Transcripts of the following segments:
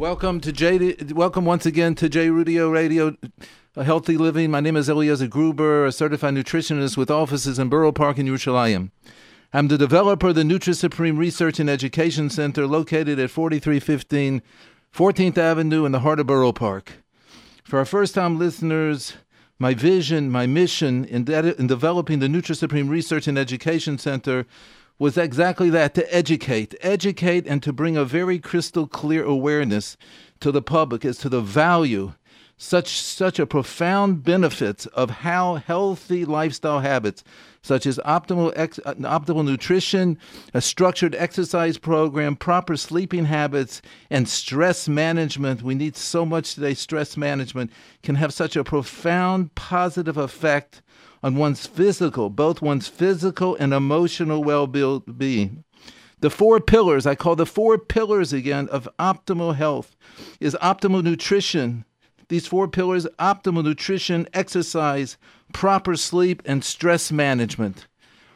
Welcome to J. Welcome once again to J. Rudio Radio, a healthy living. My name is Eliezer Gruber, a certified nutritionist with offices in Borough Park in Yerushalayim. I'm the developer of the NutriSupreme Research and Education Center located at 4315 14th Avenue in the heart of Borough Park. For our first time listeners, my vision, my mission in, de- in developing the NutriSupreme Research and Education Center was exactly that to educate, educate, and to bring a very crystal clear awareness to the public as to the value such such a profound benefits of how healthy lifestyle habits such as optimal ex, optimal nutrition, a structured exercise program, proper sleeping habits, and stress management. We need so much today. Stress management can have such a profound positive effect on one's physical, both one's physical and emotional well-being. The four pillars, I call the four pillars again of optimal health, is optimal nutrition, these four pillars optimal nutrition, exercise, proper sleep, and stress management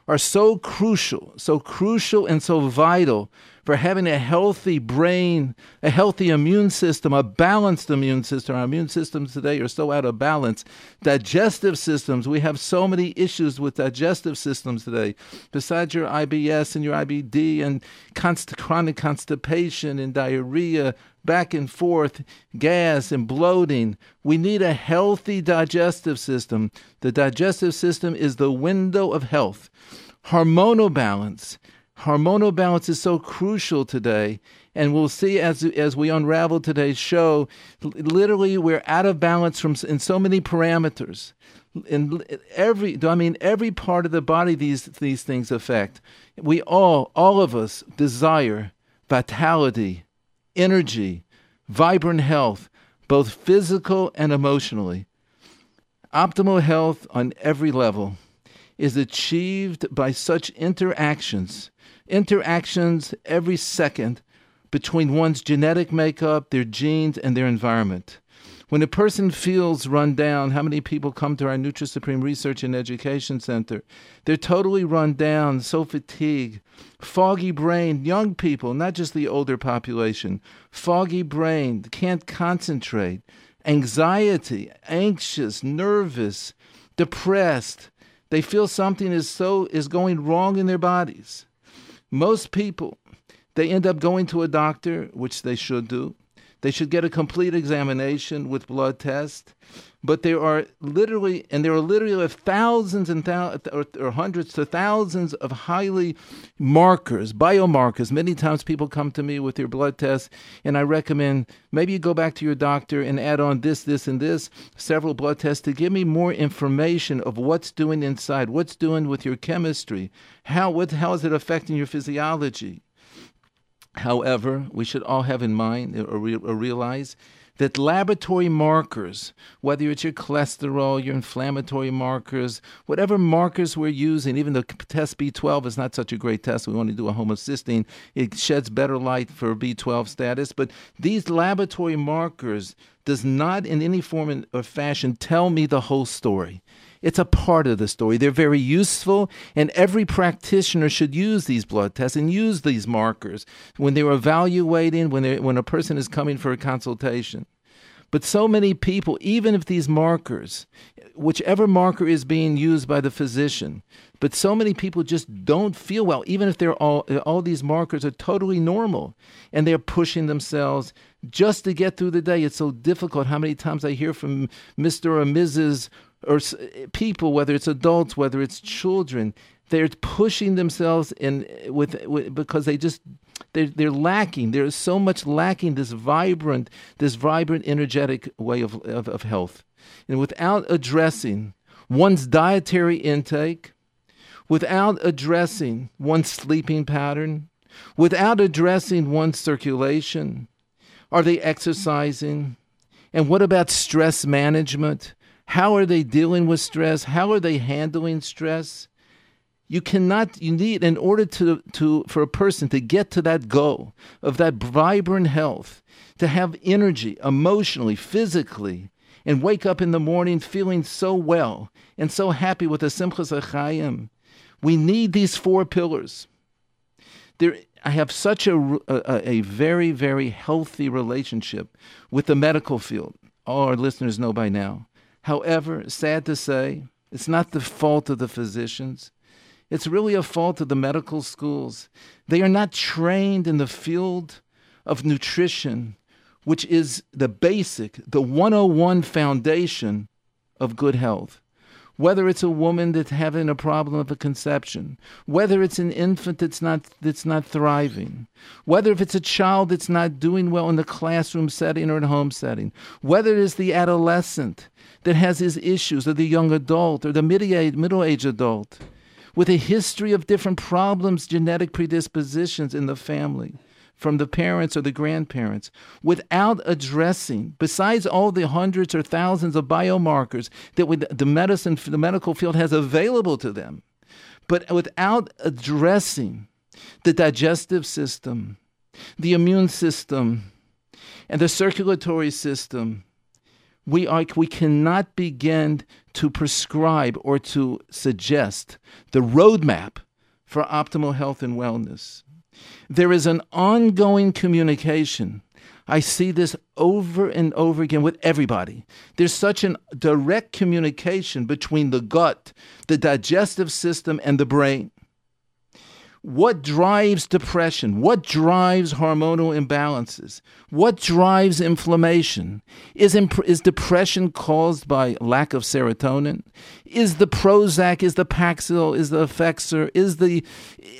are so crucial, so crucial and so vital for having a healthy brain, a healthy immune system, a balanced immune system. Our immune systems today are so out of balance. Digestive systems, we have so many issues with digestive systems today. Besides your IBS and your IBD and const- chronic constipation and diarrhea, back and forth, gas and bloating. We need a healthy digestive system. The digestive system is the window of health. Hormonal balance. Hormonal balance is so crucial today. And we'll see as, as we unravel today's show, literally we're out of balance from in so many parameters. In every, I mean, every part of the body these these things affect. We all, all of us, desire vitality, energy, vibrant health, both physical and emotionally. Optimal health on every level is achieved by such interactions, interactions every second between one's genetic makeup, their genes, and their environment. When a person feels run down, how many people come to our NutriSupreme Research and Education Center? They're totally run down, so fatigued, foggy brain, young people, not just the older population, foggy brain, can't concentrate, anxiety, anxious, nervous, depressed. They feel something is so is going wrong in their bodies. Most people, they end up going to a doctor, which they should do they should get a complete examination with blood test. But there are literally, and there are literally thousands and thousands, or, or hundreds to thousands of highly markers, biomarkers. Many times people come to me with their blood tests, and I recommend maybe you go back to your doctor and add on this, this, and this, several blood tests to give me more information of what's doing inside, what's doing with your chemistry, how, what, how is it affecting your physiology. However, we should all have in mind or, re- or, realize that laboratory markers, whether it's your cholesterol, your inflammatory markers, whatever markers we're using, even the test B12 is not such a great test. We want to do a homocysteine. It sheds better light for B12 status. But these laboratory markers does not in any form or fashion tell me the whole story. It's a part of the story. They're very useful, and every practitioner should use these blood tests and use these markers when they're evaluating, when, when a person is coming for a consultation. But so many people, even if these markers, whichever marker is being used by the physician, but so many people just don't feel well, even if they're all all these markers are totally normal, and they're pushing themselves just to get through the day. It's so difficult. How many times I hear from Mr. or Mrs or eh, people, whether it's adults, whether it's children, they're pushing themselves in eh, with, with because they just they're, they're lacking. There's so much lacking this vibrant, this vibrant, energetic way of, of, of health, and without addressing one's dietary intake, without addressing one's sleeping pattern, without addressing one's circulation, are they exercising? And what about stress management? How are they dealing with stress? How are they handling stress? You cannot, you need, in order to, to, for a person to get to that goal of that vibrant health, to have energy emotionally, physically, and wake up in the morning feeling so well and so happy with the Simchas Achayim, we need these four pillars. There, I have such a, a, a very, very healthy relationship with the medical field. All our listeners know by now. However, sad to say, it's not the fault of the physicians. It's really a fault of the medical schools. They are not trained in the field of nutrition, which is the basic, the 101 foundation of good health whether it's a woman that's having a problem of a conception, whether it's an infant that's not that's not thriving, whether if it's a child that's not doing well in the classroom setting or in home setting, whether it's the adolescent that has his issues, or the young adult, or the middle-aged adult, with a history of different problems, genetic predispositions in the family from the parents or the grandparents without addressing, besides all the hundreds or thousands of biomarkers that the medicine, the medical field has available to them, but without addressing the digestive system, the immune system, and the circulatory system, we, are, we cannot begin to prescribe or to suggest the roadmap for optimal health and wellness. There is an ongoing communication. I see this over and over again with everybody. There's such a direct communication between the gut, the digestive system, and the brain. What drives depression? What drives hormonal imbalances? What drives inflammation? Is, imp- is depression caused by lack of serotonin? Is the Prozac, is the Paxil, is the Effexor, is the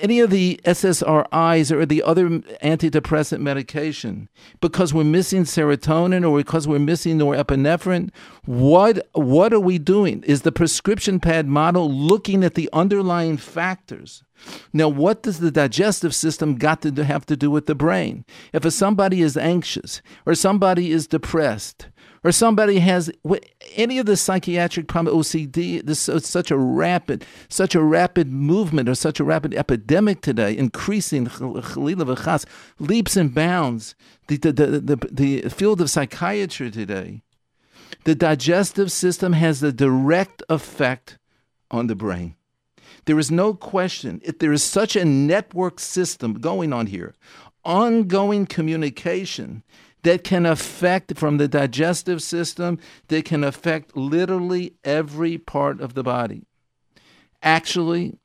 any of the SSRIs or the other antidepressant medication because we're missing serotonin or because we're missing norepinephrine? What what are we doing? Is the prescription pad model looking at the underlying factors? Now, what does the digestive system got to have to do with the brain? If somebody is anxious or somebody is depressed or somebody has any of the psychiatric problem, OCD, this is such a rapid, such a rapid movement or such a rapid epidemic today, increasing leaps and bounds. The, the, the, the, the field of psychiatry today, the digestive system has a direct effect on the brain. There is no question, if there is such a network system going on here, ongoing communication that can affect from the digestive system, that can affect literally every part of the body. Actually,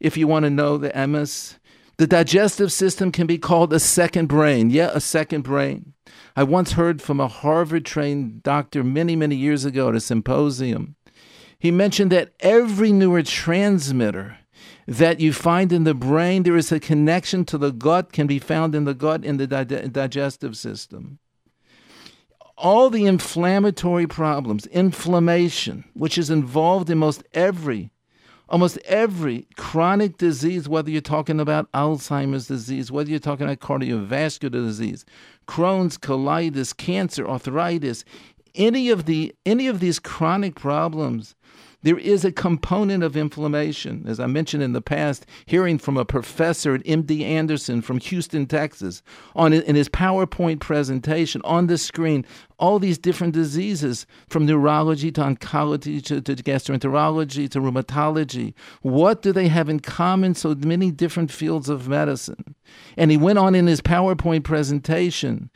if you want to know the MS, the digestive system can be called a second brain. Yeah, a second brain. I once heard from a Harvard trained doctor many, many years ago at a symposium he mentioned that every neurotransmitter that you find in the brain, there is a connection to the gut, can be found in the gut in the di- digestive system. All the inflammatory problems, inflammation, which is involved in most every, almost every chronic disease, whether you're talking about Alzheimer's disease, whether you're talking about cardiovascular disease, Crohn's, colitis, cancer, arthritis, any of the any of these chronic problems there is a component of inflammation. As I mentioned in the past, hearing from a professor at MD Anderson from Houston, Texas, on in his PowerPoint presentation on the screen, all these different diseases from neurology to oncology to, to gastroenterology to rheumatology. What do they have in common? So many different fields of medicine. And he went on in his PowerPoint presentation,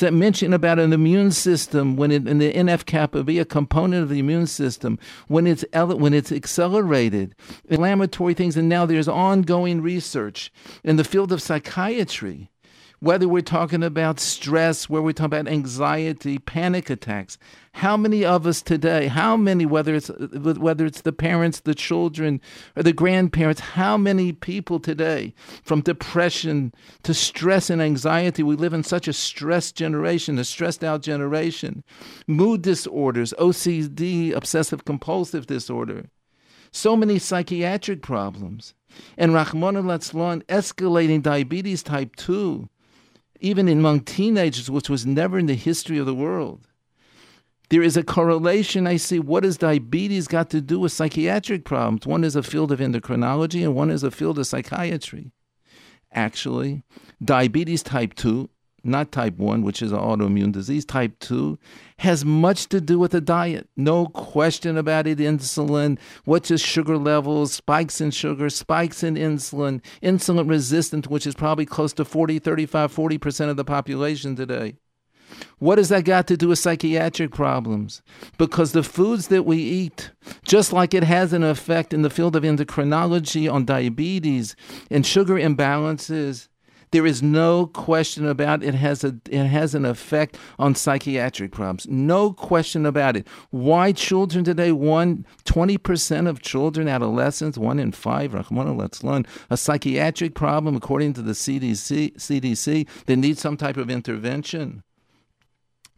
mentioning about an immune system when it, in the NF kappa B a component of the immune system when it's when it's accelerated, inflammatory things, and now there's ongoing research in the field of psychiatry whether we're talking about stress, where we're talking about anxiety, panic attacks. How many of us today, how many, whether it's whether it's the parents, the children, or the grandparents, how many people today, from depression to stress and anxiety, we live in such a stressed generation, a stressed out generation, mood disorders, OCD, obsessive compulsive disorder, so many psychiatric problems, and Rahman al escalating diabetes type 2 even among teenagers, which was never in the history of the world. There is a correlation I see. What has diabetes got to do with psychiatric problems? One is a field of endocrinology and one is a field of psychiatry. Actually, diabetes type 2 not type 1, which is an autoimmune disease, type 2, has much to do with the diet. No question about it. Insulin, what's your sugar levels, spikes in sugar, spikes in insulin, insulin resistant, which is probably close to 40, 35, 40% of the population today. What has that got to do with psychiatric problems? Because the foods that we eat, just like it has an effect in the field of endocrinology on diabetes and sugar imbalances, there is no question about it has a it has an effect on psychiatric problems. No question about it. Why children today? One 20% of children, adolescents, one in five, let's learn, a psychiatric problem according to the CDC, CDC that needs some type of intervention.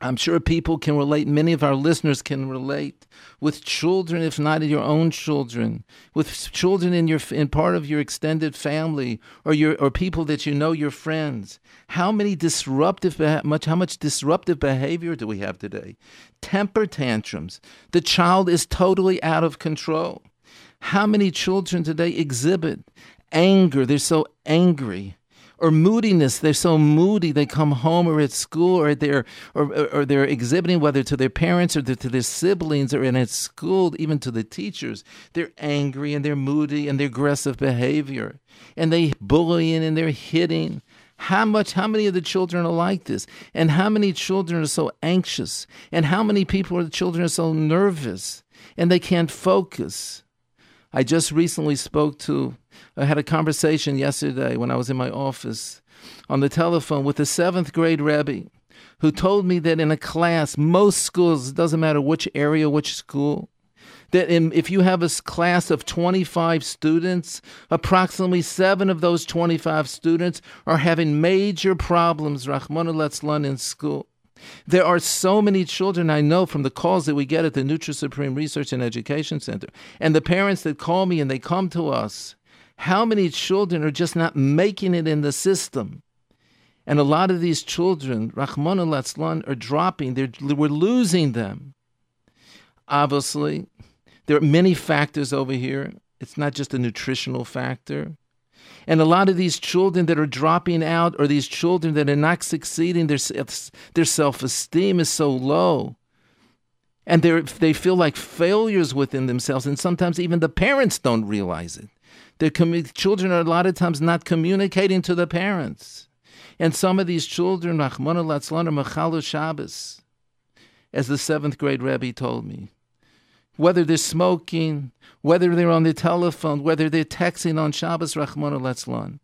I'm sure people can relate, many of our listeners can relate with children, if not your own children, with children in your in part of your extended family or your or people that you know, your friends. How many disruptive much how much disruptive behavior do we have today? Temper tantrums. The child is totally out of control. How many children today exhibit anger? They're so angry or moodiness. They're so moody. They come home or at school or they're or, or they're exhibiting whether to their parents or to their siblings or in at school, even to the teachers. They're angry and they're moody and they're aggressive behavior and they bullying and they're hitting. How much, how many of the children are like this? And how many children are so anxious? And how many people are the children are so nervous and they can't focus? I just recently spoke to I had a conversation yesterday when I was in my office on the telephone with a seventh grade Rebbe who told me that in a class, most schools, it doesn't matter which area, which school, that in, if you have a class of 25 students, approximately seven of those 25 students are having major problems, Rahman al in school. There are so many children I know from the calls that we get at the NutriSupreme Research and Education Center, and the parents that call me and they come to us how many children are just not making it in the system? And a lot of these children, Rahman al are dropping. They're, we're losing them. Obviously, there are many factors over here. It's not just a nutritional factor. And a lot of these children that are dropping out or these children that are not succeeding, their, their self esteem is so low. And they feel like failures within themselves. And sometimes even the parents don't realize it. The children are a lot of times not communicating to the parents. And some of these children, Shabbos, as the seventh grade Rebbe told me. Whether they're smoking, whether they're on the telephone, whether they're texting on Shabbos, Rahman al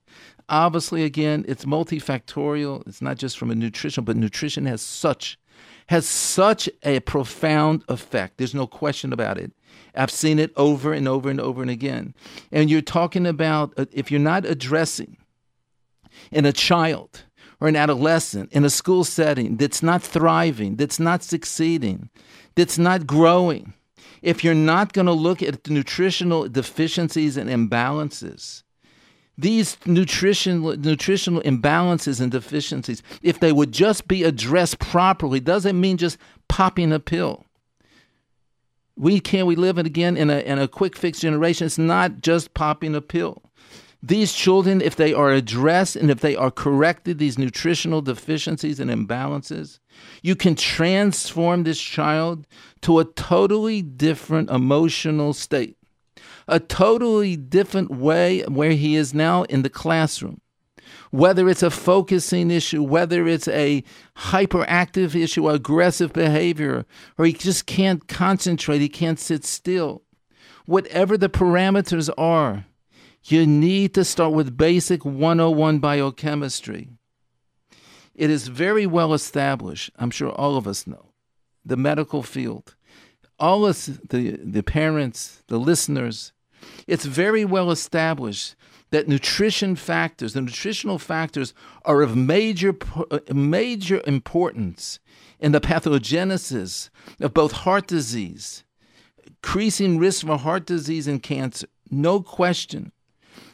Obviously, again, it's multifactorial. It's not just from a nutrition, but nutrition has such has such a profound effect. There's no question about it. I've seen it over and over and over and again. And you're talking about uh, if you're not addressing in a child or an adolescent in a school setting that's not thriving, that's not succeeding, that's not growing, if you're not going to look at the nutritional deficiencies and imbalances, these nutritional nutritional imbalances and deficiencies, if they would just be addressed properly, doesn't mean just popping a pill. We can we live it again in a in a quick fix generation. It's not just popping a pill. These children, if they are addressed and if they are corrected, these nutritional deficiencies and imbalances, you can transform this child to a totally different emotional state, a totally different way where he is now in the classroom whether it's a focusing issue, whether it's a hyperactive issue, aggressive behavior, or he just can't concentrate, he can't sit still. Whatever the parameters are, you need to start with basic 101 biochemistry. It is very well established, I'm sure all of us know, the medical field, all us, the, the parents, the listeners, it's very well established that nutrition factors, the nutritional factors, are of major, uh, major importance in the pathogenesis of both heart disease, increasing risk for heart disease and cancer. No question.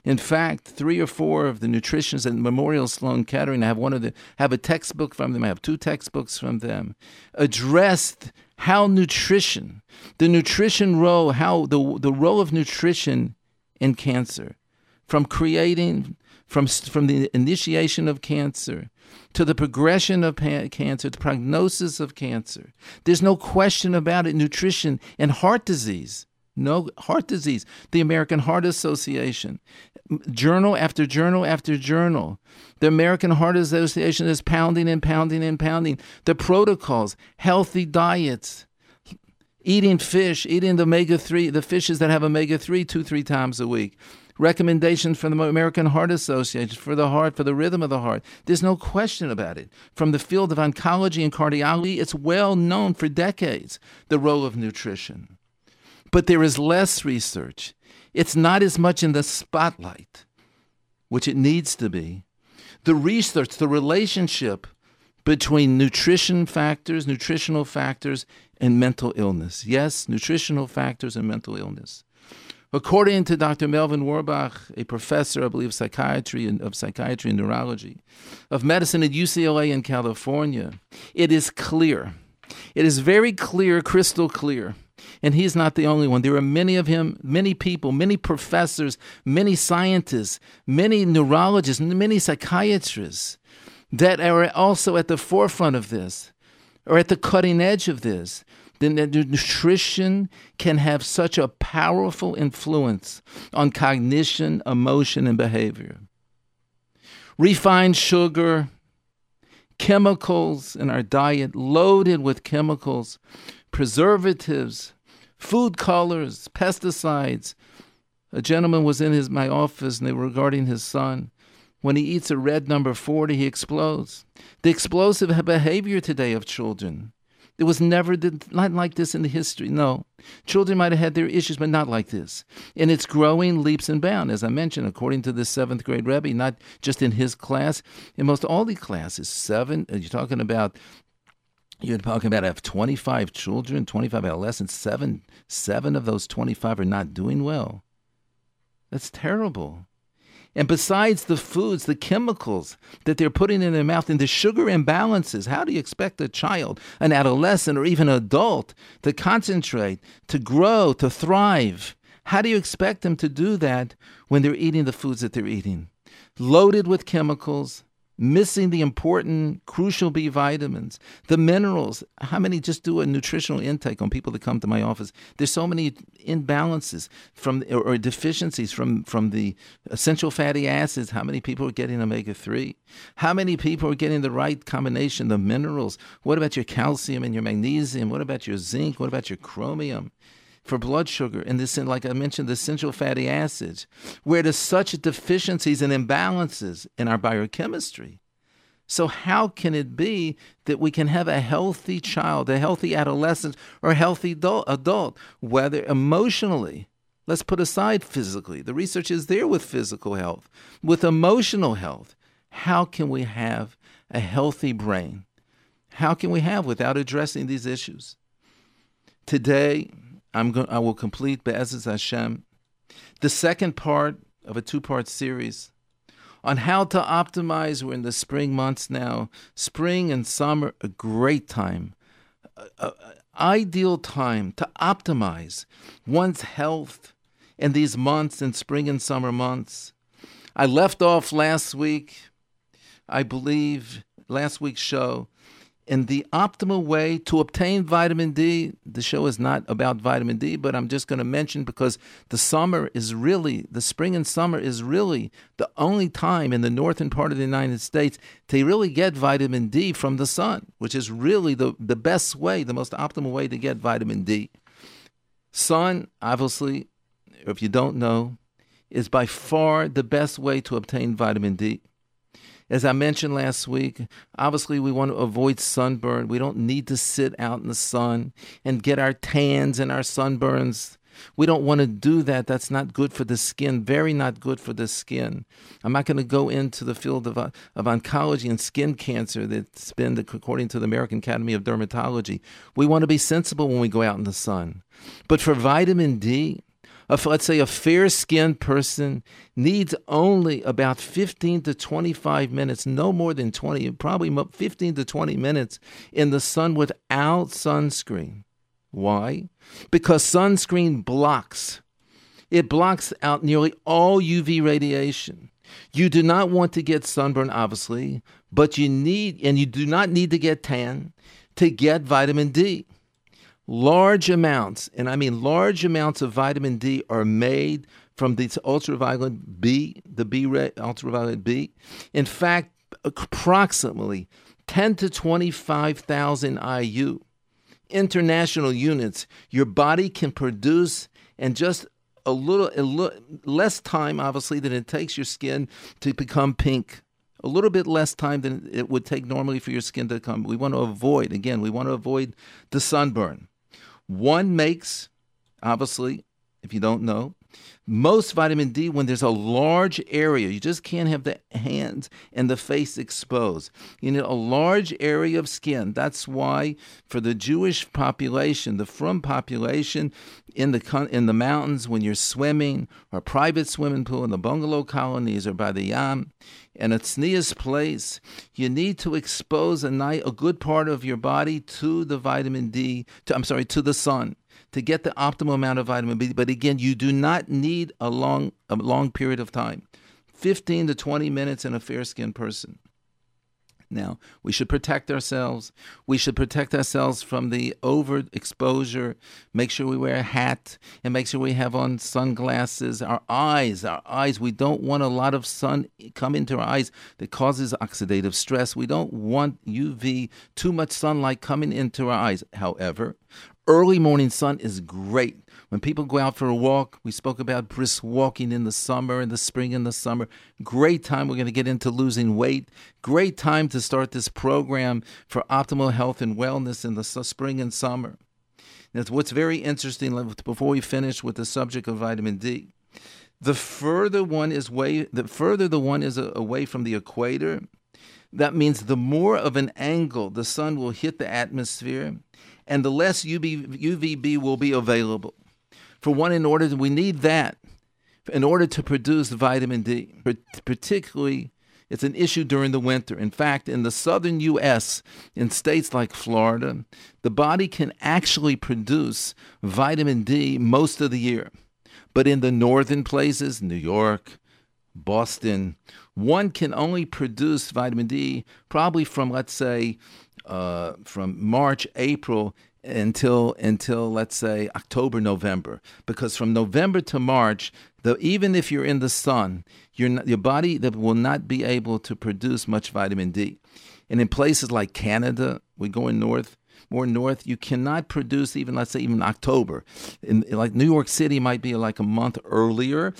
In fact, three or four of the nutritionists at Memorial Sloan Kettering, I have one of the have a textbook from them. I have two textbooks from them, addressed how nutrition, the nutrition role, how the the role of nutrition in cancer from creating from, from the initiation of cancer to the progression of cancer, the prognosis of cancer. There's no question about it. Nutrition and heart disease. No heart disease. The American Heart Association, journal after journal after journal. The American Heart Association is pounding and pounding and pounding the protocols, healthy diets, eating fish, eating the omega 3, the fishes that have omega 3 two, three times a week recommendations from the American Heart Association for the heart, for the rhythm of the heart. There's no question about it. From the field of oncology and cardiology, it's well known for decades the role of nutrition. But there is less research. It's not as much in the spotlight, which it needs to be. The research, the relationship between nutrition factors, nutritional factors, and mental illness. Yes, nutritional factors and mental illness. According to Dr. Melvin Werbach, a professor, I believe, of psychiatry and of psychiatry and neurology, of medicine at UCLA in California, it is clear. It is very clear, crystal clear. And he's not the only one. There are many of him, many people, many professors, many scientists, many neurologists, many psychiatrists that are also at the forefront of this or at the cutting edge of this then that nutrition can have such a powerful influence on cognition, emotion, and behavior. Refined sugar, chemicals in our diet loaded with chemicals, preservatives, food colors, pesticides. A gentleman was in his my office and they were regarding his son. When he eats a red number 40, he explodes. The explosive behavior today of children it was never not like this in the history. No. Children might have had their issues, but not like this. And it's growing leaps and bounds, as I mentioned, according to this seventh grade Rebbe, not just in his class, in most all the classes. Seven, uh, you're talking about you're talking about I have 25 children, 25 adolescents, seven, seven of those 25 are not doing well. That's terrible. And besides the foods, the chemicals that they're putting in their mouth and the sugar imbalances, how do you expect a child, an adolescent, or even an adult to concentrate, to grow, to thrive? How do you expect them to do that when they're eating the foods that they're eating? Loaded with chemicals, missing the important, crucial B vitamins, the minerals. How many just do a nutritional intake on people that come to my office? There's so many imbalances from or, deficiencies from from the essential fatty acids. How many people are getting omega three? How many people are getting the right combination of minerals? What about your calcium and your magnesium? What about your zinc? What about your chromium? For blood sugar and this, like I mentioned, the essential fatty acids, where there's such deficiencies and imbalances in our biochemistry. So, how can it be that we can have a healthy child, a healthy adolescent, or a healthy adult, adult, whether emotionally? Let's put aside physically. The research is there with physical health, with emotional health. How can we have a healthy brain? How can we have without addressing these issues? Today, I'm. I will complete Be'ezus Hashem, the second part of a two-part series on how to optimize. We're in the spring months now. Spring and summer, a great time, a, a, ideal time to optimize one's health in these months, in spring and summer months. I left off last week, I believe, last week's show in the optimal way to obtain vitamin D. The show is not about vitamin D, but I'm just going to mention because the summer is really, the spring and summer is really the only time in the northern part of the United States to really get vitamin D from the sun, which is really the, the best way, the most optimal way to get vitamin D. Sun, obviously, if you don't know, is by far the best way to obtain vitamin D. As I mentioned last week, obviously we want to avoid sunburn. We don't need to sit out in the sun and get our tans and our sunburns. We don't want to do that. That's not good for the skin, very not good for the skin. I'm not going to go into the field of, uh, of oncology and skin cancer that's been, according to the American Academy of Dermatology. We want to be sensible when we go out in the sun. But for vitamin D, let's say a fair skinned person needs only about 15 to 25 minutes, no more than 20, probably 15 to 20 minutes in the sun without sunscreen. Why? Because sunscreen blocks. It blocks out nearly all UV radiation. You do not want to get sunburn, obviously, but you need, and you do not need to get tan to get vitamin D. Large amounts, and I mean large amounts of vitamin D are made from this ultraviolet B, the B ray, ultraviolet B. In fact, approximately 10 to 25,000 IU international units your body can produce in just a little, a little less time obviously than it takes your skin to become pink. A little bit less time than it would take normally for your skin to come. We want to avoid again we want to avoid the sunburn one makes obviously if you don't know most vitamin D when there's a large area. You just can't have the hands and the face exposed. You need a large area of skin. That's why for the Jewish population, the Frum population in the in the mountains when you're swimming or private swimming pool in the bungalow colonies or by the Yam, in a tznius place, you need to expose a night, a good part of your body to the vitamin D. To, I'm sorry, to the sun to get the optimal amount of vitamin B. But again, you do not need a long a long period of time. 15 to 20 minutes in a fair skinned person. Now, we should protect ourselves. We should protect ourselves from the overexposure. Make sure we wear a hat and make sure we have on sunglasses. Our eyes, our eyes, we don't want a lot of sun come into our eyes that causes oxidative stress. We don't want UV, too much sunlight coming into our eyes. However, Early morning sun is great. When people go out for a walk, we spoke about brisk walking in the summer, in the spring, in the summer. Great time. We're going to get into losing weight. Great time to start this program for optimal health and wellness in the spring and summer. That's what's very interesting. Before we finish with the subject of vitamin D, the further one is way, the further the one is away from the equator, that means the more of an angle the sun will hit the atmosphere, and the less UV, UVB will be available. For one, in order to, we need that in order to produce vitamin D, particularly it's an issue during the winter. In fact, in the southern U.S., in states like Florida, the body can actually produce vitamin D most of the year. But in the northern places, New York, Boston, one can only produce vitamin D probably from, let's say, uh, from March, April until until let's say October, November, because from November to March, the, even if you're in the sun, not, your body that will not be able to produce much vitamin D. And in places like Canada, we're going north, more north, you cannot produce even let's say even October. In like New York City might be like a month earlier,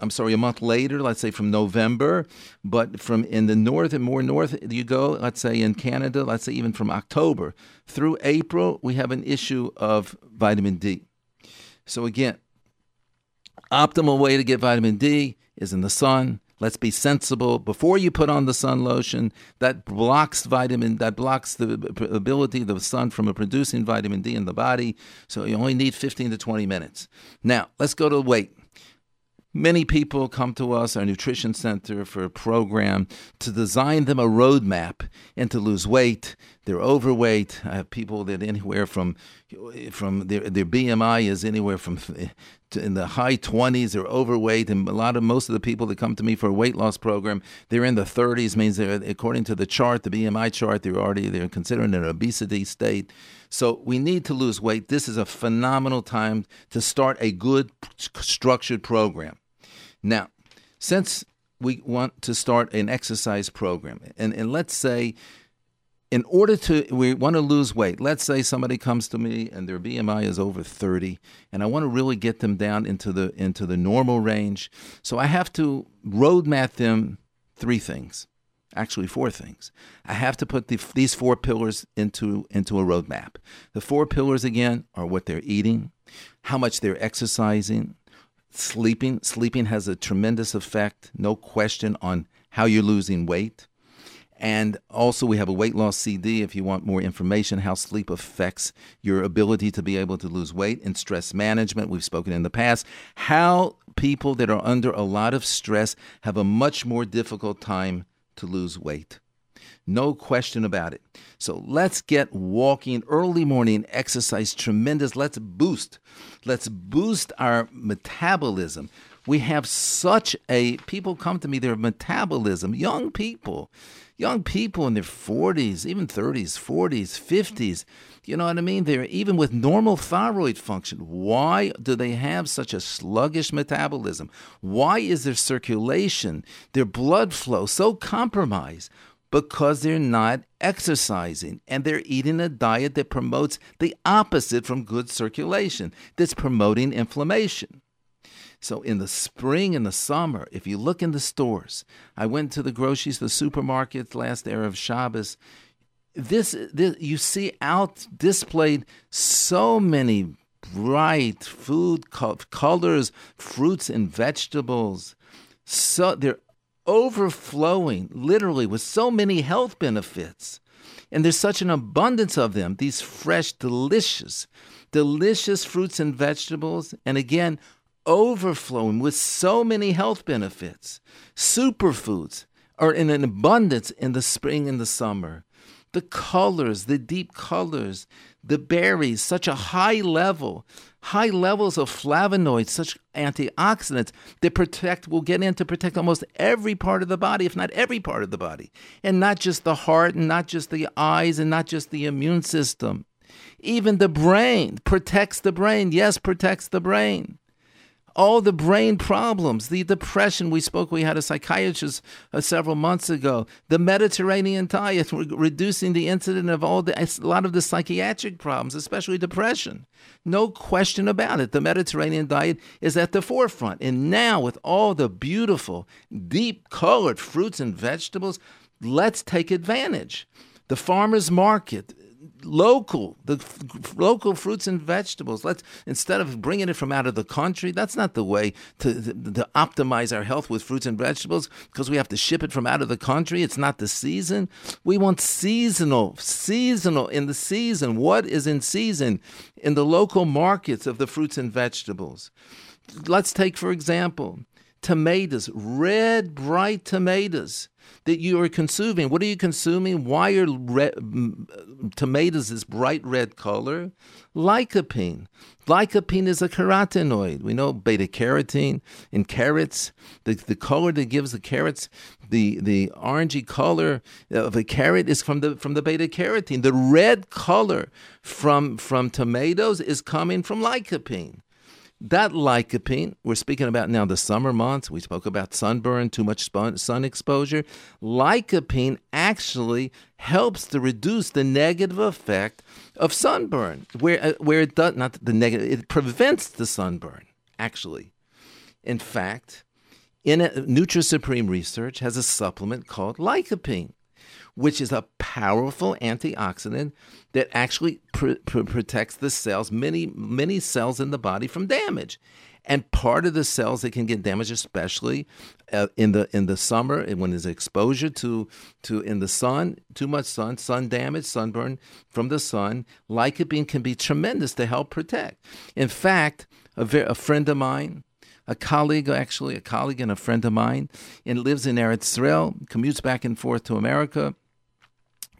I'm sorry, a month later, let's say from November, but from in the north and more north you go, let's say in Canada, let's say even from October through April, we have an issue of vitamin D. So again, optimal way to get vitamin D is in the sun. Let's be sensible. Before you put on the sun lotion, that blocks vitamin, that blocks the ability of the sun from producing vitamin D in the body. So you only need 15 to 20 minutes. Now, let's go to weight. Many people come to us, our nutrition center, for a program to design them a roadmap and to lose weight. They're overweight. I have people that anywhere from from their their BMI is anywhere from eh, in the high 20s. They're overweight, and a lot of most of the people that come to me for a weight loss program, they're in the 30s. Means they're according to the chart, the BMI chart, they're already they're considered an obesity state. So we need to lose weight. This is a phenomenal time to start a good structured program. Now, since we want to start an exercise program, and, and let's say in order to we want to lose weight let's say somebody comes to me and their bmi is over 30 and i want to really get them down into the into the normal range so i have to roadmap them three things actually four things. I have to put the, these four pillars into into a roadmap. The four pillars again are what they're eating how much they're exercising sleeping sleeping has a tremendous effect no question on how you're losing weight. And also we have a weight loss cd if you want more information how sleep affects your ability to be able to lose weight and stress management. We've spoken in the past. How people that are under a lot of stress have a much more difficult time to lose weight no question about it. So let's get walking, early morning exercise, tremendous. Let's boost. Let's boost our metabolism. we have such a people come to me their metabolism young people young people in their 40s even 30s 40s 50s you know what i mean they're even with normal thyroid function why do they have such a sluggish metabolism why is their circulation their blood flow so compromised because they're not exercising and they're eating a diet that promotes the opposite from good circulation that's promoting inflammation so in the spring and the summer, if you look in the stores, I went to the groceries, the supermarkets last Erev Shabbos. This, this you see out displayed so many bright food colors, fruits and vegetables. So they're overflowing, literally, with so many health benefits. And there's such an abundance of them, these fresh, delicious, delicious fruits and vegetables. And again, overflowing with so many health benefits. Superfoods are in an abundance in the spring and the summer. The colors, the deep colors, the berries, such a high level, high levels of flavonoids, such antioxidants that protect, will get in to protect almost every part of the body, if not every part of the body. And not just the heart, and not just the eyes, and not just the immune system. Even the brain protects the brain. Yes, protects the brain all the brain problems, the depression. We spoke, we had a psychiatrist uh, several months ago. The Mediterranean diet, re- reducing the incidence of all the, a lot of the psychiatric problems, especially depression. No question about it. The Mediterranean diet is at the forefront. And now, with all the beautiful, deep colored fruits and vegetables, let's take advantage. The farmer's market, local, the f- local fruits and vegetables. Let's instead of bringing it from out of the country, that's not the way to, to, to optimize our health with fruits and vegetables because we have to ship it from out of the country. It's not the season. We want seasonal, seasonal in the season. What is in season in the local markets of the fruits and vegetables? Let's take, for example, tomatoes, red, bright tomatoes that you are consuming. What are you consuming? Why are red, tomatoes this bright red color? Lycopene. Lycopene is a carotenoid. We know beta carotene in carrots. The, the color that gives the carrots the, the orangey color of a carrot is from the from the beta carotene. The red color from from tomatoes is coming from lycopene. That lycopene, we're speaking about now the summer months. We spoke about sunburn, too much sun exposure. Lycopene actually helps to reduce the negative effect of sunburn, where, uh, where it does not the negative, it prevents the sunburn, actually. In fact, in a, NutriSupreme research has a supplement called lycopene which is a powerful antioxidant that actually pr- pr- protects the cells, many, many cells in the body from damage. And part of the cells that can get damaged, especially uh, in the in the summer, and when there's exposure to to in the sun, too much sun, sun damage, sunburn from the sun, lycopene can be tremendous to help protect. In fact, a, ver- a friend of mine, a colleague, actually a colleague and a friend of mine, and lives in Eretz Israel, commutes back and forth to America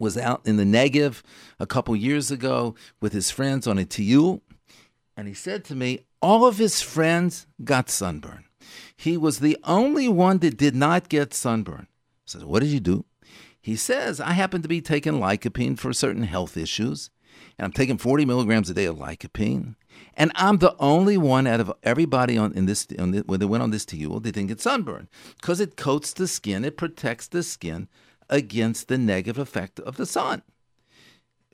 was out in the Negev a couple years ago with his friends on a tiyul, and he said to me, all of his friends got sunburn. He was the only one that did not get sunburn. I said, what did you do? He says, I happen to be taking lycopene for certain health issues, and I'm taking 40 milligrams a day of lycopene. And I'm the only one out of everybody on in this on the, when they went on this tiyul, they didn't get sunburn because it coats the skin, it protects the skin against the negative effect of the sun.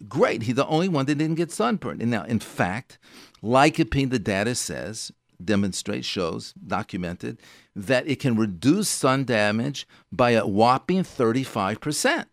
Great, he's the only one that didn't get sunburned. And now, in fact, lycopene, the data says, demonstrates, shows, documented, that it can reduce sun damage by a whopping 35%.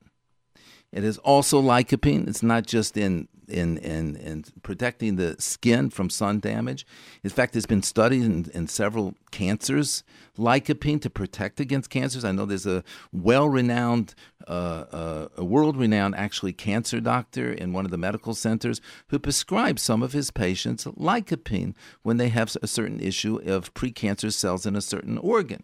It is also lycopene. It's not just in in, in, in protecting the skin from sun damage. In fact, it's been studied in, in several cancers, lycopene to protect against cancers. I know there's a well renowned, uh, uh, a world renowned actually cancer doctor in one of the medical centers who prescribes some of his patients lycopene when they have a certain issue of precancerous cells in a certain organ.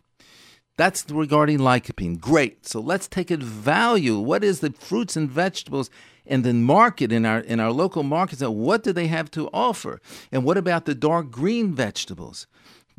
That's regarding lycopene. Great. So let's take it value. What is the fruits and vegetables in then market in our in our local markets? What do they have to offer? And what about the dark green vegetables?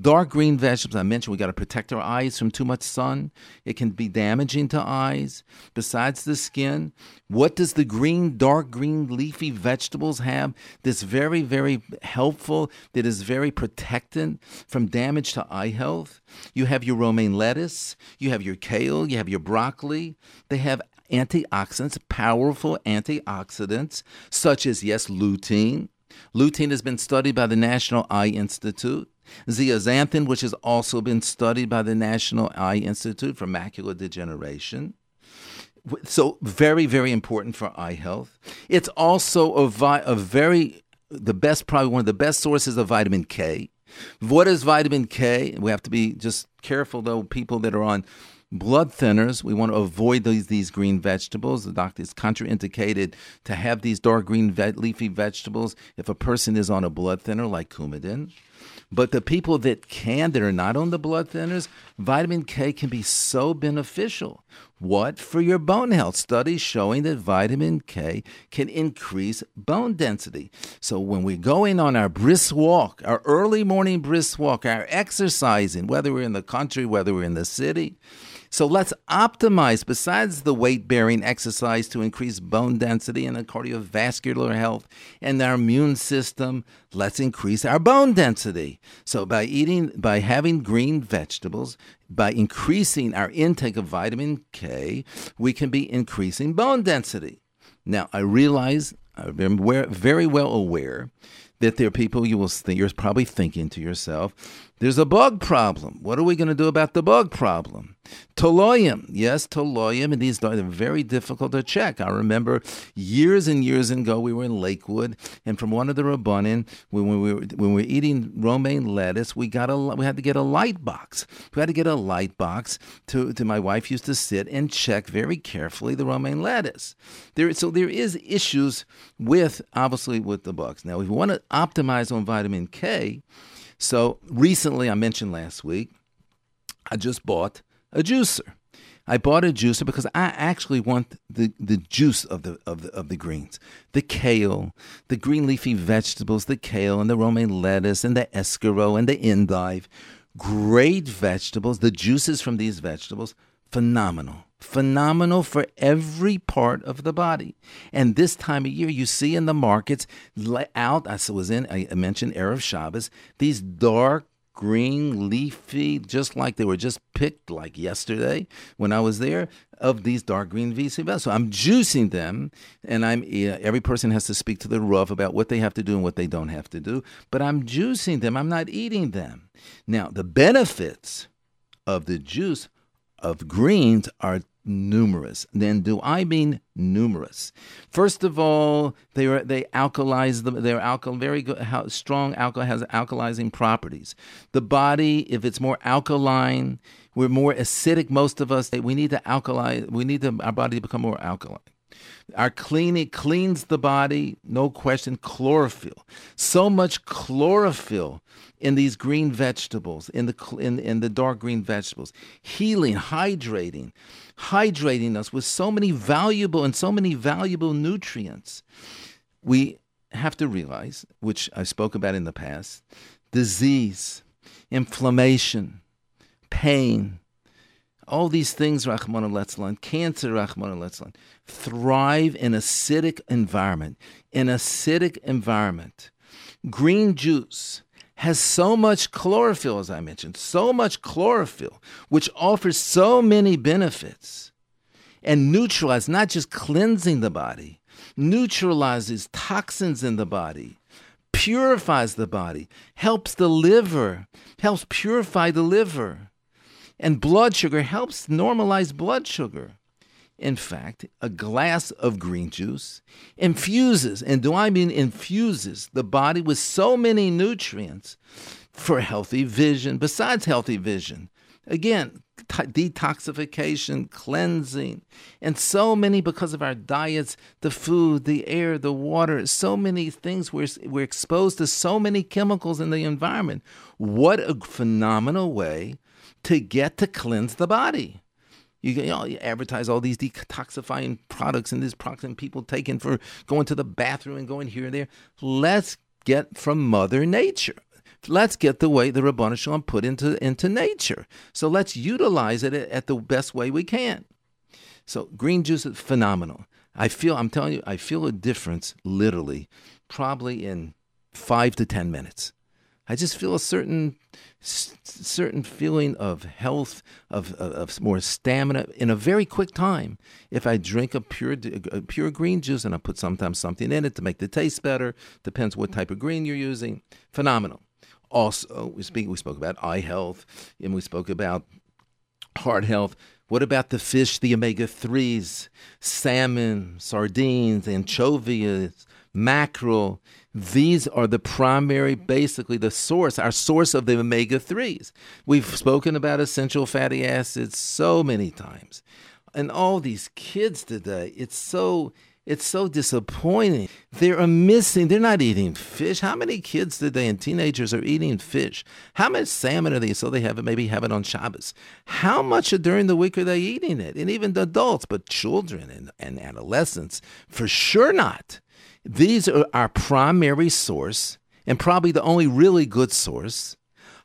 Dark green vegetables, I mentioned we got to protect our eyes from too much sun. It can be damaging to eyes. Besides the skin, what does the green, dark green leafy vegetables have that's very, very helpful, that is very protectant from damage to eye health? You have your romaine lettuce, you have your kale, you have your broccoli. They have antioxidants, powerful antioxidants, such as, yes, lutein. Lutein has been studied by the National Eye Institute. Zeaxanthin, which has also been studied by the National Eye Institute for macular degeneration. So, very, very important for eye health. It's also a, vi- a very, the best, probably one of the best sources of vitamin K. What is vitamin K? We have to be just careful, though, people that are on blood thinners. We want to avoid these, these green vegetables. The doctor is contraindicated to have these dark green ve- leafy vegetables if a person is on a blood thinner like Coumadin. But the people that can, that are not on the blood thinners, vitamin K can be so beneficial. What? For your bone health. Studies showing that vitamin K can increase bone density. So when we're going on our brisk walk, our early morning brisk walk, our exercising, whether we're in the country, whether we're in the city, so let's optimize, besides the weight bearing exercise, to increase bone density and the cardiovascular health and our immune system. Let's increase our bone density. So by eating, by having green vegetables, by increasing our intake of vitamin K, we can be increasing bone density. Now, I realize, I'm very well aware that there are people you will think you're probably thinking to yourself, there's a bug problem. What are we going to do about the bug problem? Toloyim, yes, toloyim, and these are very difficult to check. I remember years and years ago we were in Lakewood, and from one of the rabbanim, when we were when we were eating romaine lettuce, we got a we had to get a light box. We had to get a light box to, to my wife used to sit and check very carefully the romaine lettuce. There, so there is issues with obviously with the bugs. Now, if we want to optimize on vitamin K so recently, I mentioned last week, I just bought a juicer. I bought a juicer because I actually want the, the juice of the, of the of the greens, the kale, the green leafy vegetables, the kale and the romaine lettuce and the escarole and the endive. Great vegetables. The juices from these vegetables, phenomenal phenomenal for every part of the body. And this time of year, you see in the markets out, I was in, I mentioned Erev Shabbos, these dark green, leafy, just like they were just picked like yesterday when I was there, of these dark green VC vegetables. So I'm juicing them, and I'm every person has to speak to the Rav about what they have to do and what they don't have to do. But I'm juicing them. I'm not eating them. Now the benefits of the juice of greens are numerous. Then do I mean numerous? First of all, they are, they alkalize them. They're alkal very good, how, strong alcohol has alkalizing properties. The body, if it's more alkaline, we're more acidic. Most of us, we need to alkalize. We need to, our body to become more alkaline. Our cleaning cleans the body, no question. Chlorophyll, so much chlorophyll in these green vegetables, in the in, in the dark green vegetables, healing, hydrating, hydrating us with so many valuable and so many valuable nutrients. We have to realize, which I spoke about in the past, disease, inflammation, pain, all these things, Rahman al cancer, Rahman al thrive in acidic environment. In acidic environment, green juice has so much chlorophyll, as I mentioned, so much chlorophyll, which offers so many benefits and neutralizes, not just cleansing the body, neutralizes toxins in the body, purifies the body, helps the liver, helps purify the liver. And blood sugar helps normalize blood sugar. In fact, a glass of green juice infuses, and do I mean infuses, the body with so many nutrients for healthy vision, besides healthy vision. Again, detoxification, cleansing, and so many because of our diets, the food, the air, the water, so many things. We're, we're exposed to so many chemicals in the environment. What a phenomenal way to get to cleanse the body. You, you, know, you advertise all these detoxifying products and these products and people taking for going to the bathroom and going here and there. Let's get from Mother Nature. Let's get the way the Ribbono Shel Olam put into, into nature. So let's utilize it at the best way we can. So green juice is phenomenal. I feel, I'm telling you, I feel a difference literally, probably in five to 10 minutes. I just feel a certain certain feeling of health, of, of, of, more stamina in a very quick time. If I drink a pure a pure green juice and I put sometimes something in it to make the taste better, depends what type of green you're using. Phenomenal. Also, we speak we spoke about eye health and we spoke about heart health. What about the fish, the omega 3s, salmon, sardines, anchovies, mackerel? These are the primary, basically, the source, our source of the omega 3s. We've spoken about essential fatty acids so many times. And all these kids today, it's so it's so disappointing. They're missing, they're not eating fish. How many kids today and teenagers are eating fish? How much salmon are they so they have it, maybe have it on Shabbos? How much during the week are they eating it? And even the adults, but children and, and adolescents, for sure not. These are our primary source and probably the only really good source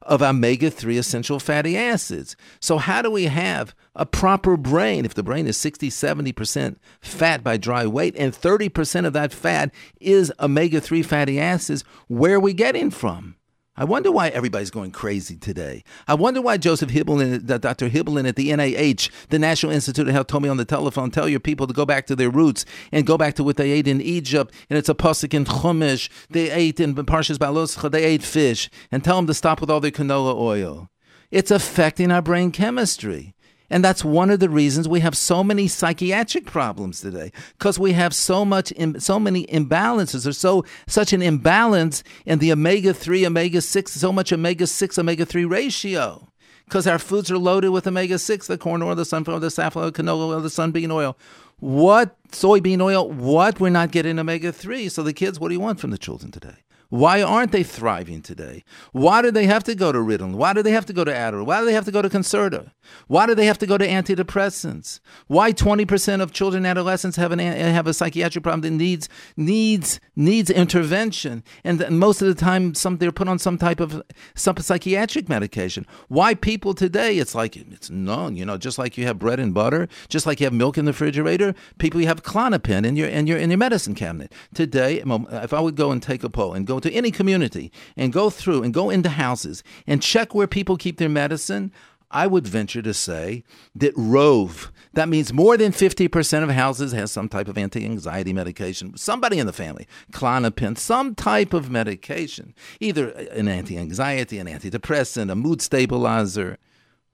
of omega 3 essential fatty acids. So, how do we have a proper brain if the brain is 60, 70% fat by dry weight and 30% of that fat is omega 3 fatty acids? Where are we getting from? I wonder why everybody's going crazy today. I wonder why Joseph Hibbeln, uh, Dr. Hibbeln at the NIH, the National Institute of Health, told me on the telephone, tell your people to go back to their roots and go back to what they ate in Egypt. And it's a pasuk in Chumash. They ate in Parshas Behaloscha, they ate fish. And tell them to stop with all their canola oil. It's affecting our brain chemistry. And that's one of the reasons we have so many psychiatric problems today because we have so much so many imbalances. There's so such an imbalance in the omega 3 omega 6 so much omega 6 omega 3 ratio because our foods are loaded with omega 6 the corn oil the sunflower the safflower canola oil the sunbean oil. What? Soybean oil? What? We're not getting omega 3 so the kids what do you want from the children today why aren't they thriving today? Why do they have to go to Ritalin? Why do they have to go to Adderall? Why do they have to go to Concerta? Why do they have to go to antidepressants? Why 20% of children and adolescents have, an, eh, have a psychiatric problem that needs, needs, needs intervention? And most of the time, some, they're put on some type of some psychiatric medication. Why people today, it's like, it's known, you know, just like you have bread and butter, just like you have milk in the refrigerator, people, you have Klonopin in your, in your, in your medicine cabinet. Today, if I would go and take a poll and go to any community and go through and go into houses and check where people keep their medicine, I would venture to say that Rove, that means more than 50% of houses has some type of anti-anxiety medication. Somebody in the family, Klonopin, some type of medication, either an anti-anxiety, an antidepressant, a mood stabilizer.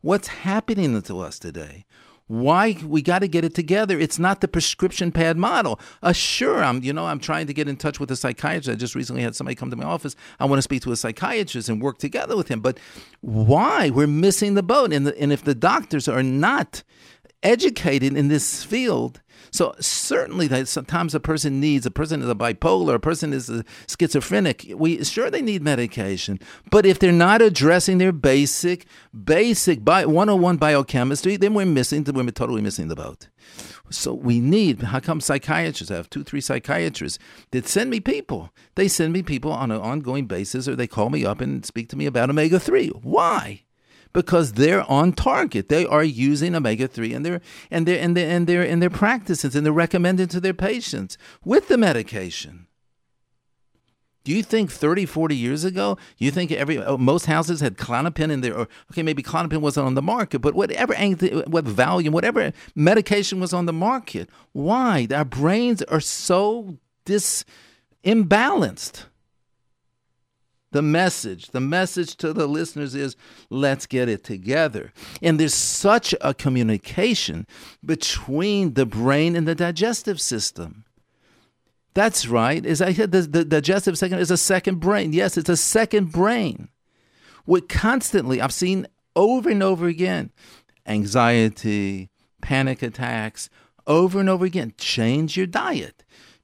What's happening to us today? Why we got to get it together. It's not the prescription pad model. Uh, sure, I'm you know I'm trying to get in touch with a psychiatrist. I just recently had somebody come to my office. I want to speak to a psychiatrist and work together with him. But why we're missing the boat? And the, and if the doctors are not educated in this field, so certainly that sometimes a person needs a person is a bipolar, a person is a schizophrenic. We sure they need medication, but if they're not addressing their basic basic bi- 101 biochemistry, then we're missing. We're totally missing the boat. So we need. How come psychiatrists? I have two, three psychiatrists that send me people. They send me people on an ongoing basis, or they call me up and speak to me about omega three. Why? Because they're on target. They are using omega three and their and their and their and their in their practices and they're recommending to their patients with the medication. Do you think 30, 40 years ago, you think every oh, most houses had Klonopin in there? Or, okay, maybe Klonopin wasn't on the market, but whatever, what Valium, whatever medication was on the market. Why? Our brains are so dis imbalanced. The message, the message to the listeners is let's get it together. And there's such a communication between the brain and the digestive system. That's right. As I said, the, the digestive system is a second brain. Yes, it's a second brain. With constantly, I've seen over and over again anxiety, panic attacks, over and over again. Change your diet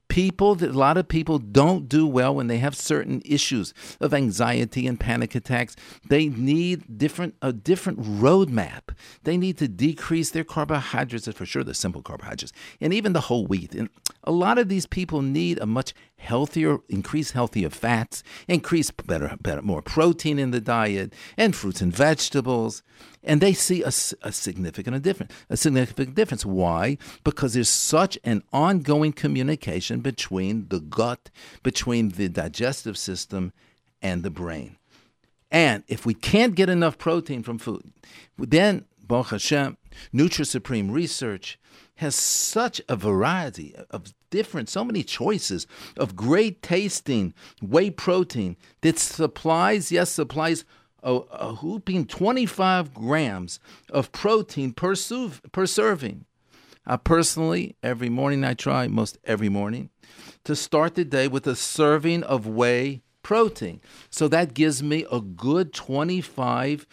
People, a lot of people don't do well when they have certain issues of anxiety and panic attacks. They need different a different roadmap. They need to decrease their carbohydrates, for sure, the simple carbohydrates, and even the whole wheat. And a lot of these people need a much healthier, increase healthier fats, increase better, better, more protein in the diet, and fruits and vegetables. And they see a, a significant difference. A significant difference. Why? Because there's such an ongoing communication between the gut, between the digestive system, and the brain. And if we can't get enough protein from food, then Baruch Hashem, NutriSupreme research has such a variety of different, so many choices of great tasting whey protein that supplies, yes, supplies a, a whooping 25 grams of protein per, su- per serving. I personally, every morning I try, most every morning, to start the day with a serving of whey protein. So that gives me a good 25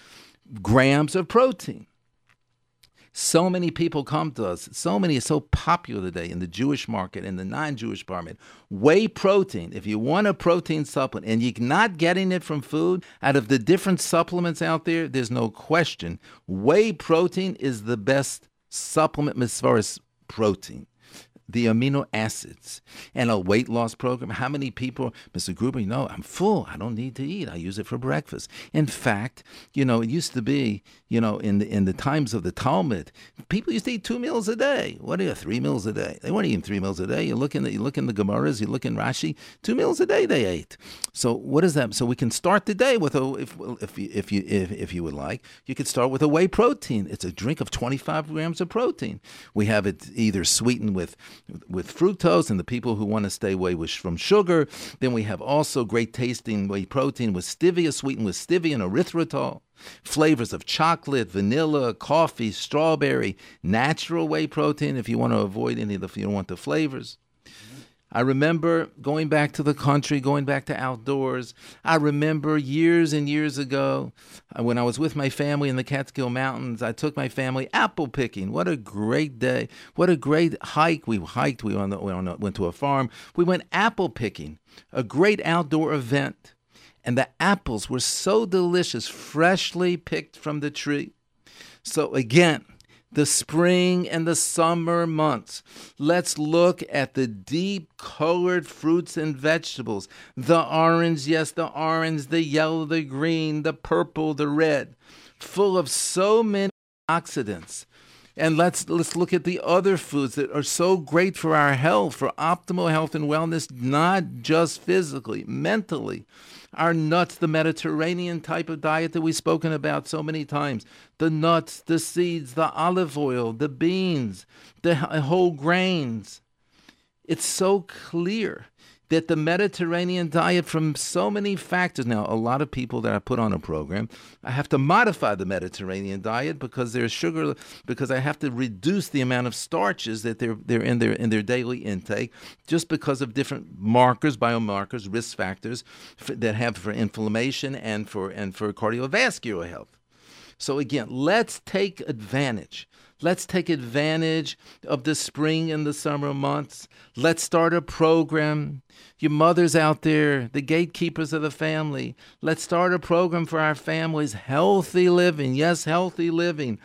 grams of protein. So many people come to us. So many is so popular today in the Jewish market, in the non-Jewish market. Whey protein. If you want a protein supplement and you're not getting it from food, out of the different supplements out there, there's no question. Whey protein is the best supplement as protein the amino acids and a weight loss program. How many people, Mr. Gruber, you know, I'm full. I don't need to eat. I use it for breakfast. In fact, you know, it used to be, you know, in the in the times of the Talmud, people used to eat two meals a day. What are you, three meals a day? They weren't eating three meals a day. You look in the you look in the Gemaras, you look in Rashi, two meals a day they ate. So what is that? So we can start the day with a if if you if you if, if you would like, you could start with a whey protein. It's a drink of 25 grams of protein. We have it either sweetened with with fructose and the people who want to stay away with, from sugar. Then we have also great tasting whey protein with stevia, sweetened with stevia and erythritol. Flavors of chocolate, vanilla, coffee, strawberry, natural whey protein if you want to avoid any of the, you don't want the flavors. I remember going back to the country, going back to outdoors. I remember years and years ago uh, when I was with my family in the Catskill Mountains, I took my family apple picking. What a great day. What a great hike. We hiked, we, went to a farm. We went apple picking, a great outdoor event. And the apples were so delicious, freshly picked from the tree. So, again, the spring and the summer months. Let's look at the deep colored fruits and vegetables. The orange, yes, the orange, the yellow, the green, the purple, the red, full of so many oxidants. And let's let's look at the other foods that are so great for our health, for optimal health and wellness, not just physically, mentally our nuts, the Mediterranean type of diet that we've spoken about so many times, the nuts, the seeds, the olive oil, the beans, the whole grains. It's so clear that the Mediterranean diet, from so many factors, now a lot of people that I put on a program, I have to modify the Mediterranean diet because there's sugar, because I have to reduce the amount of starches that they're they're in their in their daily intake, just because of different markers, biomarkers, risk factors that have for inflammation and for and for cardiovascular health. So again, let's take advantage Let's take advantage of the spring and the summer months. Let's start a program. Your mothers out there, the gatekeepers of the family, let's start a program for our families. Healthy living. Yes, healthy living.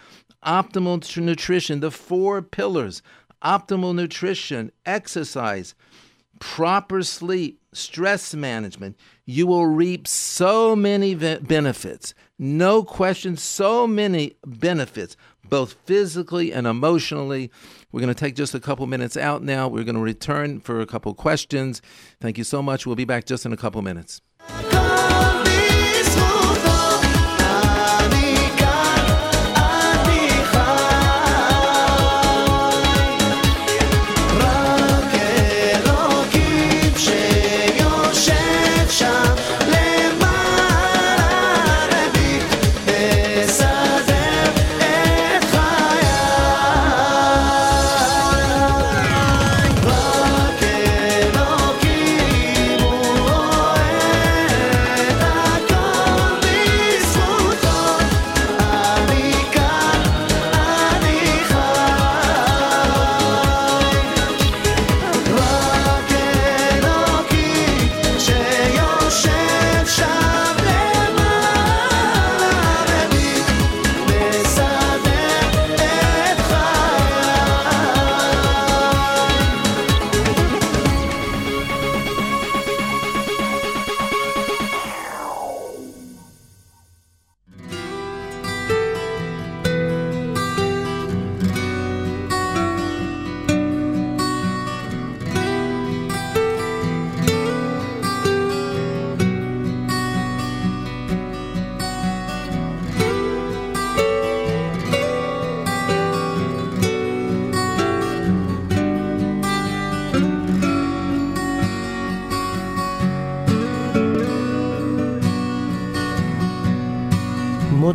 Optimal nutrition. The four pillars optimal nutrition, exercise, proper sleep, stress management, you will reap so many benefits. No question, so many benefits both physically and emotionally. We're going to take just a couple minutes out now. We're going to return for a couple questions. Thank you so much. We'll be back just in a couple minutes.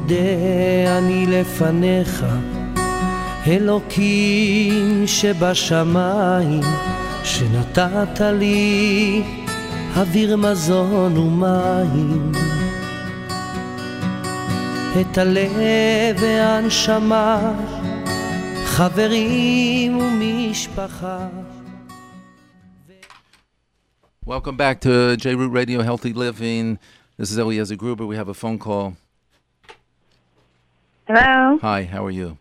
מודה אני לפניך, אלוקים שבשמיים, שנתת לי אוויר מזון ומים. את הלב והנשמה, חברים ומשפחה. Welcome back to J Root Radio Healthy Living. This is Eliezer Gruber. We have a phone call. Hello. Hi, how are you?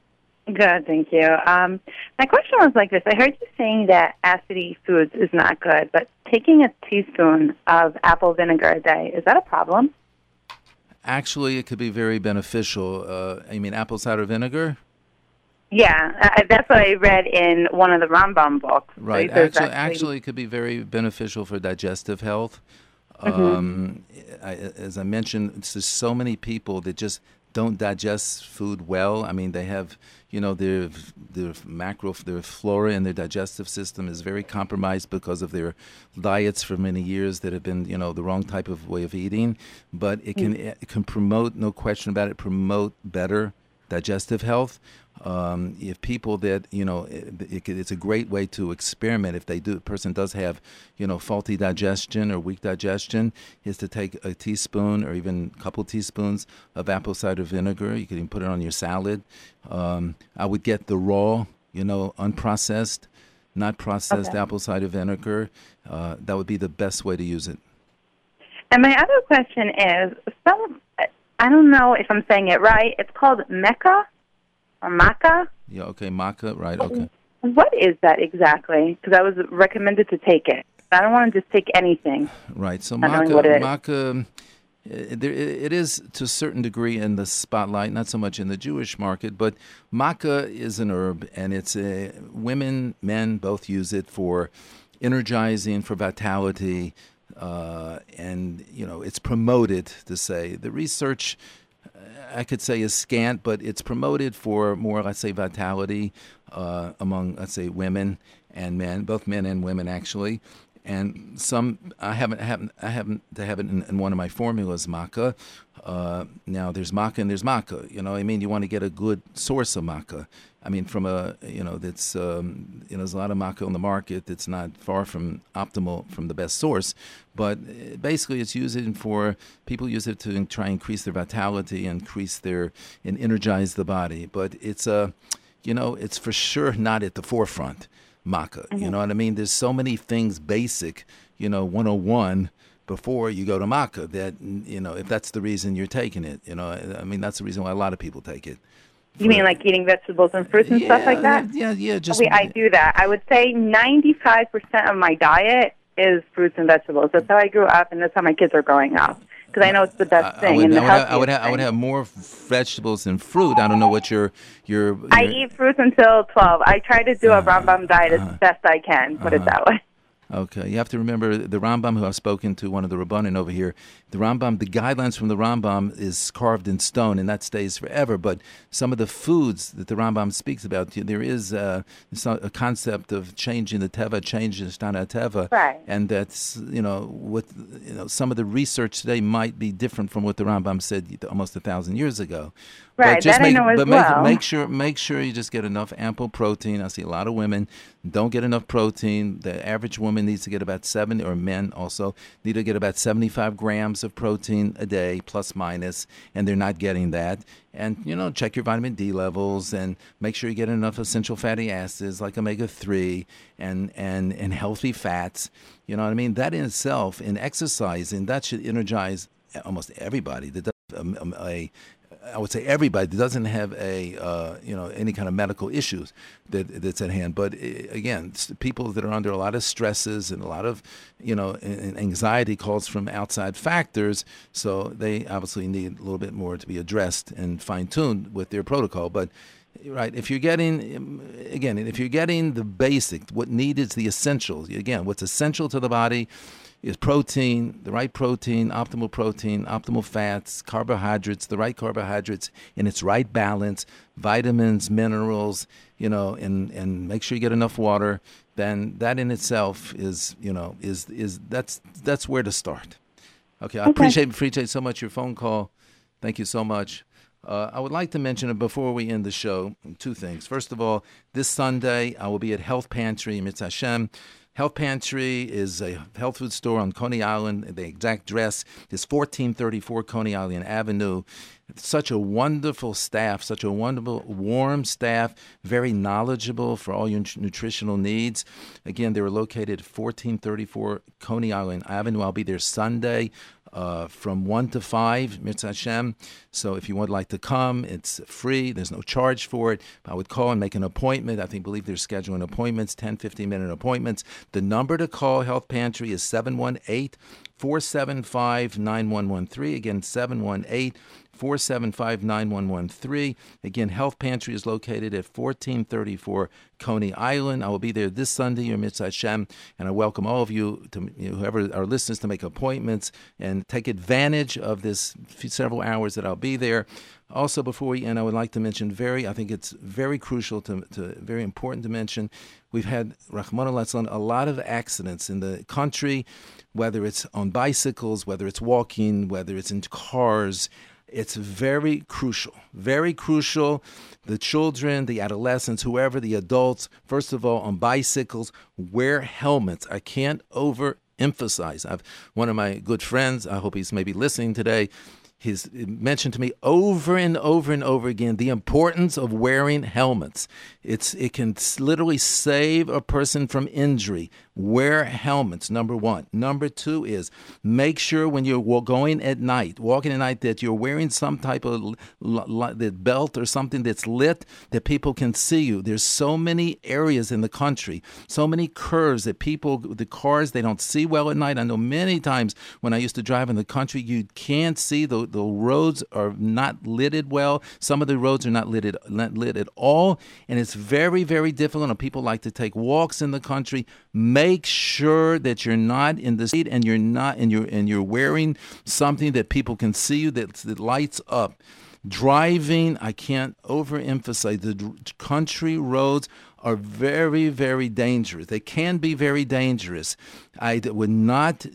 Good, thank you. Um, my question was like this: I heard you saying that acidy foods is not good, but taking a teaspoon of apple vinegar a day is that a problem? Actually, it could be very beneficial. Uh, I mean, apple cider vinegar. Yeah, uh, that's what I read in one of the Rambam books. Right. So it Actually, actually, it could be very beneficial for digestive health. Um, I, as I mentioned, there's so many people that just don't digest food well. I mean, they have, you know, their their macro, their flora and their digestive system is very compromised because of their diets for many years that have been, you know, the wrong type of way of eating. But it mm. can it can promote, no question about it, promote better digestive health. Um, if people that you know, it, it, it's a great way to experiment. If they do, a person does have, you know, faulty digestion or weak digestion, is to take a teaspoon or even a couple teaspoons of apple cider vinegar. You can even put it on your salad. Um, I would get the raw, you know, unprocessed, not processed Okay. apple cider vinegar. Uh, that would be the best way to use it. And my other question is, some I don't know if I'm saying it right. It's called Mecca or Maca. Yeah. Okay. Maca. Right. Okay. What is that exactly? Because I was recommended to take it. I don't want to just take anything. Right. So maca, what it is. maca, eh, there, it is to a certain degree in the spotlight, not so much in the Jewish market, but maca is an herb, and it's a, women, men both use it for energizing, for vitality, uh, and you know it's promoted to say the research. uh, I could say is scant, but it's promoted for more, let's say, vitality uh, among, let's say, women and men, both men and women actually. And some I haven't, haven't I haven't to have it in, in one of my formulas, maca. Uh, now there's maca and there's maca. You know, I mean, you want to get a good source of maca. I mean, from a you know that's um, you know there's a lot of maca on the market that's not far from optimal from the best source, but uh, basically it's used for people use it to try and increase their vitality, increase their and energize the body. But it's a you know it's for sure not at the forefront maca. You know what I mean? There's so many things basic, you know, 101 before you go to maca that you know if that's the reason you're taking it. You know, I mean that's the reason why a lot of people take it. You mean like eating vegetables and fruits and stuff like that? Yeah, yeah, just Wait, I do that. I would say 95% of my diet is fruits and vegetables. That's how I grew up, and that's how my kids are growing up. Because I know it's the best I, I thing would, and the I would, have, I would, have, I would have more vegetables than fruit. I don't know what your your. I eat fruits until 12. I try to do a Uh-huh. Rambam diet as best I can, put it that way. Okay, you have to remember the Rambam, who I've spoken to, one of the Rabbanim over here. The Rambam, the guidelines from the Rambam is carved in stone, and that stays forever. But some of the foods that the Rambam speaks about, there is uh, it's not a concept of changing the teva, changing the stana teva, Right. and that's you know what you know. Some of the research today might be different from what the Rambam said almost a thousand years ago. Right, but just that I make, know as but well. make, make sure make sure you just get enough ample protein. I see a lot of women don't get enough protein. The average woman needs to get about seven, or men also need to get about seventy-five grams of protein a day, plus minus, and they're not getting that. And you know, check your vitamin D levels and make sure you get enough essential fatty acids like omega three and and and healthy fats. You know what I mean? That in itself, in exercising, that should energize almost everybody that does um, a I would say everybody that doesn't have a uh, you know any kind of medical issues that that's at hand. But uh, again, people that are under a lot of stresses and a lot of you know anxiety calls from outside factors, so they obviously need a little bit more to be addressed and fine tuned with their protocol. But right, if you're getting um, again, if you're getting the basic, what needed is the essentials. Again, what's essential to the body is protein, the right protein, optimal protein, optimal fats, carbohydrates, the right carbohydrates in its right balance, vitamins, minerals, you know, and, and make sure you get enough water, then that in itself is, you know, is is that's that's where to start. Okay, I appreciate appreciate so much your phone call. Thank you so much. Uh, I would like to mention before we end the show two things. First of all, this Sunday I will be at Health Pantry in Hashem. Health Pantry is a health food store on Coney Island. The exact address is 1434 Coney Island Avenue. Such a wonderful staff, such a wonderful, warm staff, very knowledgeable for all your nutritional needs. Again, they were located at 1434 Coney Island Avenue. I'll be there Sunday uh, from 1 to 5, Mitzvah Hashem. So if you would like to come, it's free. There's no charge for it. I would call and make an appointment. I think, believe they're scheduling appointments, 10, 15 minute appointments. The number to call Health Pantry is 718 475 9113. Again, 718 475 9113. Again, Health Pantry is located at 1434 Coney Island. I will be there this Sunday, your Mitzvah Hashem, and I welcome all of you, to you know, whoever are listeners, to make appointments and take advantage of this several hours that I'll be there. Also, before we end, I would like to mention very, I think it's very crucial to, to very important to mention. We've had, Rahman al a lot of accidents in the country, whether it's on bicycles, whether it's walking, whether it's in cars. It's very crucial, very crucial. The children, the adolescents, whoever, the adults, first of all, on bicycles, wear helmets. I can't overemphasize. I've one of my good friends, I hope he's maybe listening today, he's mentioned to me over and over and over again the importance of wearing helmets. It's it can literally save a person from injury. Wear helmets. Number one. Number two is make sure when you're going at night, walking at night, that you're wearing some type of belt or something that's lit that people can see you. There's so many areas in the country, so many curves that people, the cars, they don't see well at night. I know many times when I used to drive in the country, you can't see the the roads are not lighted well. Some of the roads are not lit, not lit at all, and it's very, very difficult. And people like to take walks in the country. Make sure that you're not in the street and you're not and you're and you're wearing something that people can see you that, that lights up. Driving, I can't overemphasize the country roads are very, very dangerous. They can be very dangerous. I would not,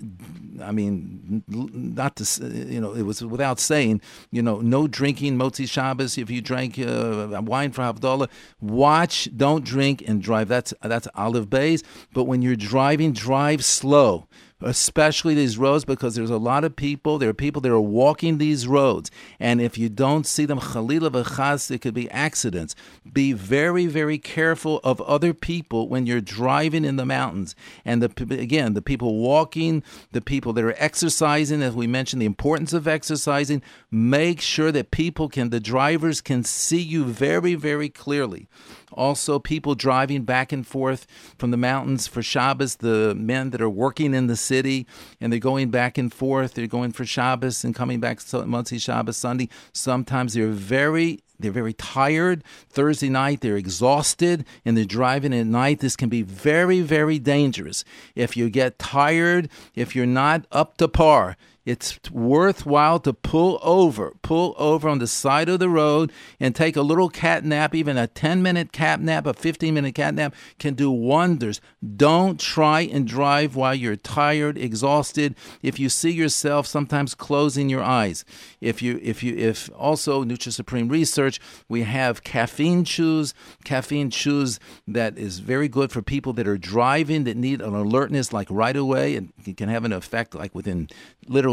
I mean, not to, you know, it was without saying, you know, no drinking Motzi Shabbos. If you drank uh, wine for Havdalah, watch, don't drink and drive. That's that's olive bays. But when you're driving, drive slow especially these roads, because there's a lot of people. There are people that are walking these roads, and if you don't see them, chalila v'chas, it could be accidents. Be very, very careful of other people when you're driving in the mountains. And the again, the people walking, the people that are exercising, as we mentioned, the importance of exercising. Make sure that people can, the drivers can see you very, very clearly. Also, people driving back and forth from the mountains for Shabbos, the men that are working in the city and they're going back and forth. They're going for Shabbos and coming back Motzi Shabbos Sunday. Sometimes they're very they're very tired. Thursday night, they're exhausted and they're driving at night. This can be very, very dangerous. If you get tired, if you're not up to par, it's worthwhile to pull over, pull over on the side of the road and take a little cat nap. Even a 10 minute cat nap, a 15 minute cat nap can do wonders. Don't try and drive while you're tired, exhausted. If you see yourself sometimes closing your eyes, if you, if you, if also NutriSupreme research, we have caffeine chews, caffeine chews that is very good for people that are driving that need an alertness like right away and can have an effect like within literally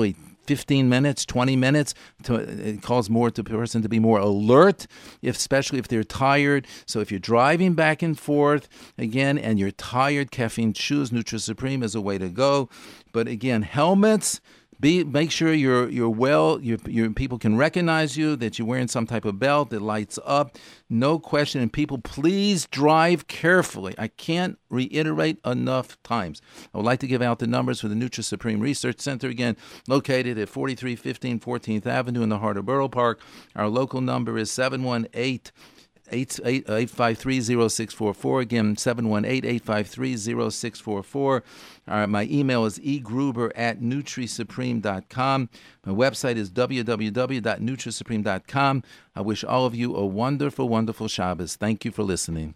15 minutes, 20 minutes. To, it calls more to the person to be more alert, if, especially if they're tired. So if you're driving back and forth again and you're tired, caffeine chews NutriSupreme is a way to go. But again, helmets be make sure you're you're well. Your your people can recognize you. That you're wearing some type of belt that lights up. No question. And people, please drive carefully. I can't reiterate enough times. I would like to give out the numbers for the NutriSupreme Research Center again, located at 4315 14th Avenue in the heart of Borough Park. Our local number is 718- 853-0644. Again, 718-853-0644. Uh, my email is egruber at nutrisupreme.com. My website is www.nutrisupreme.com. I wish all of you a wonderful, wonderful Shabbos. Thank you for listening.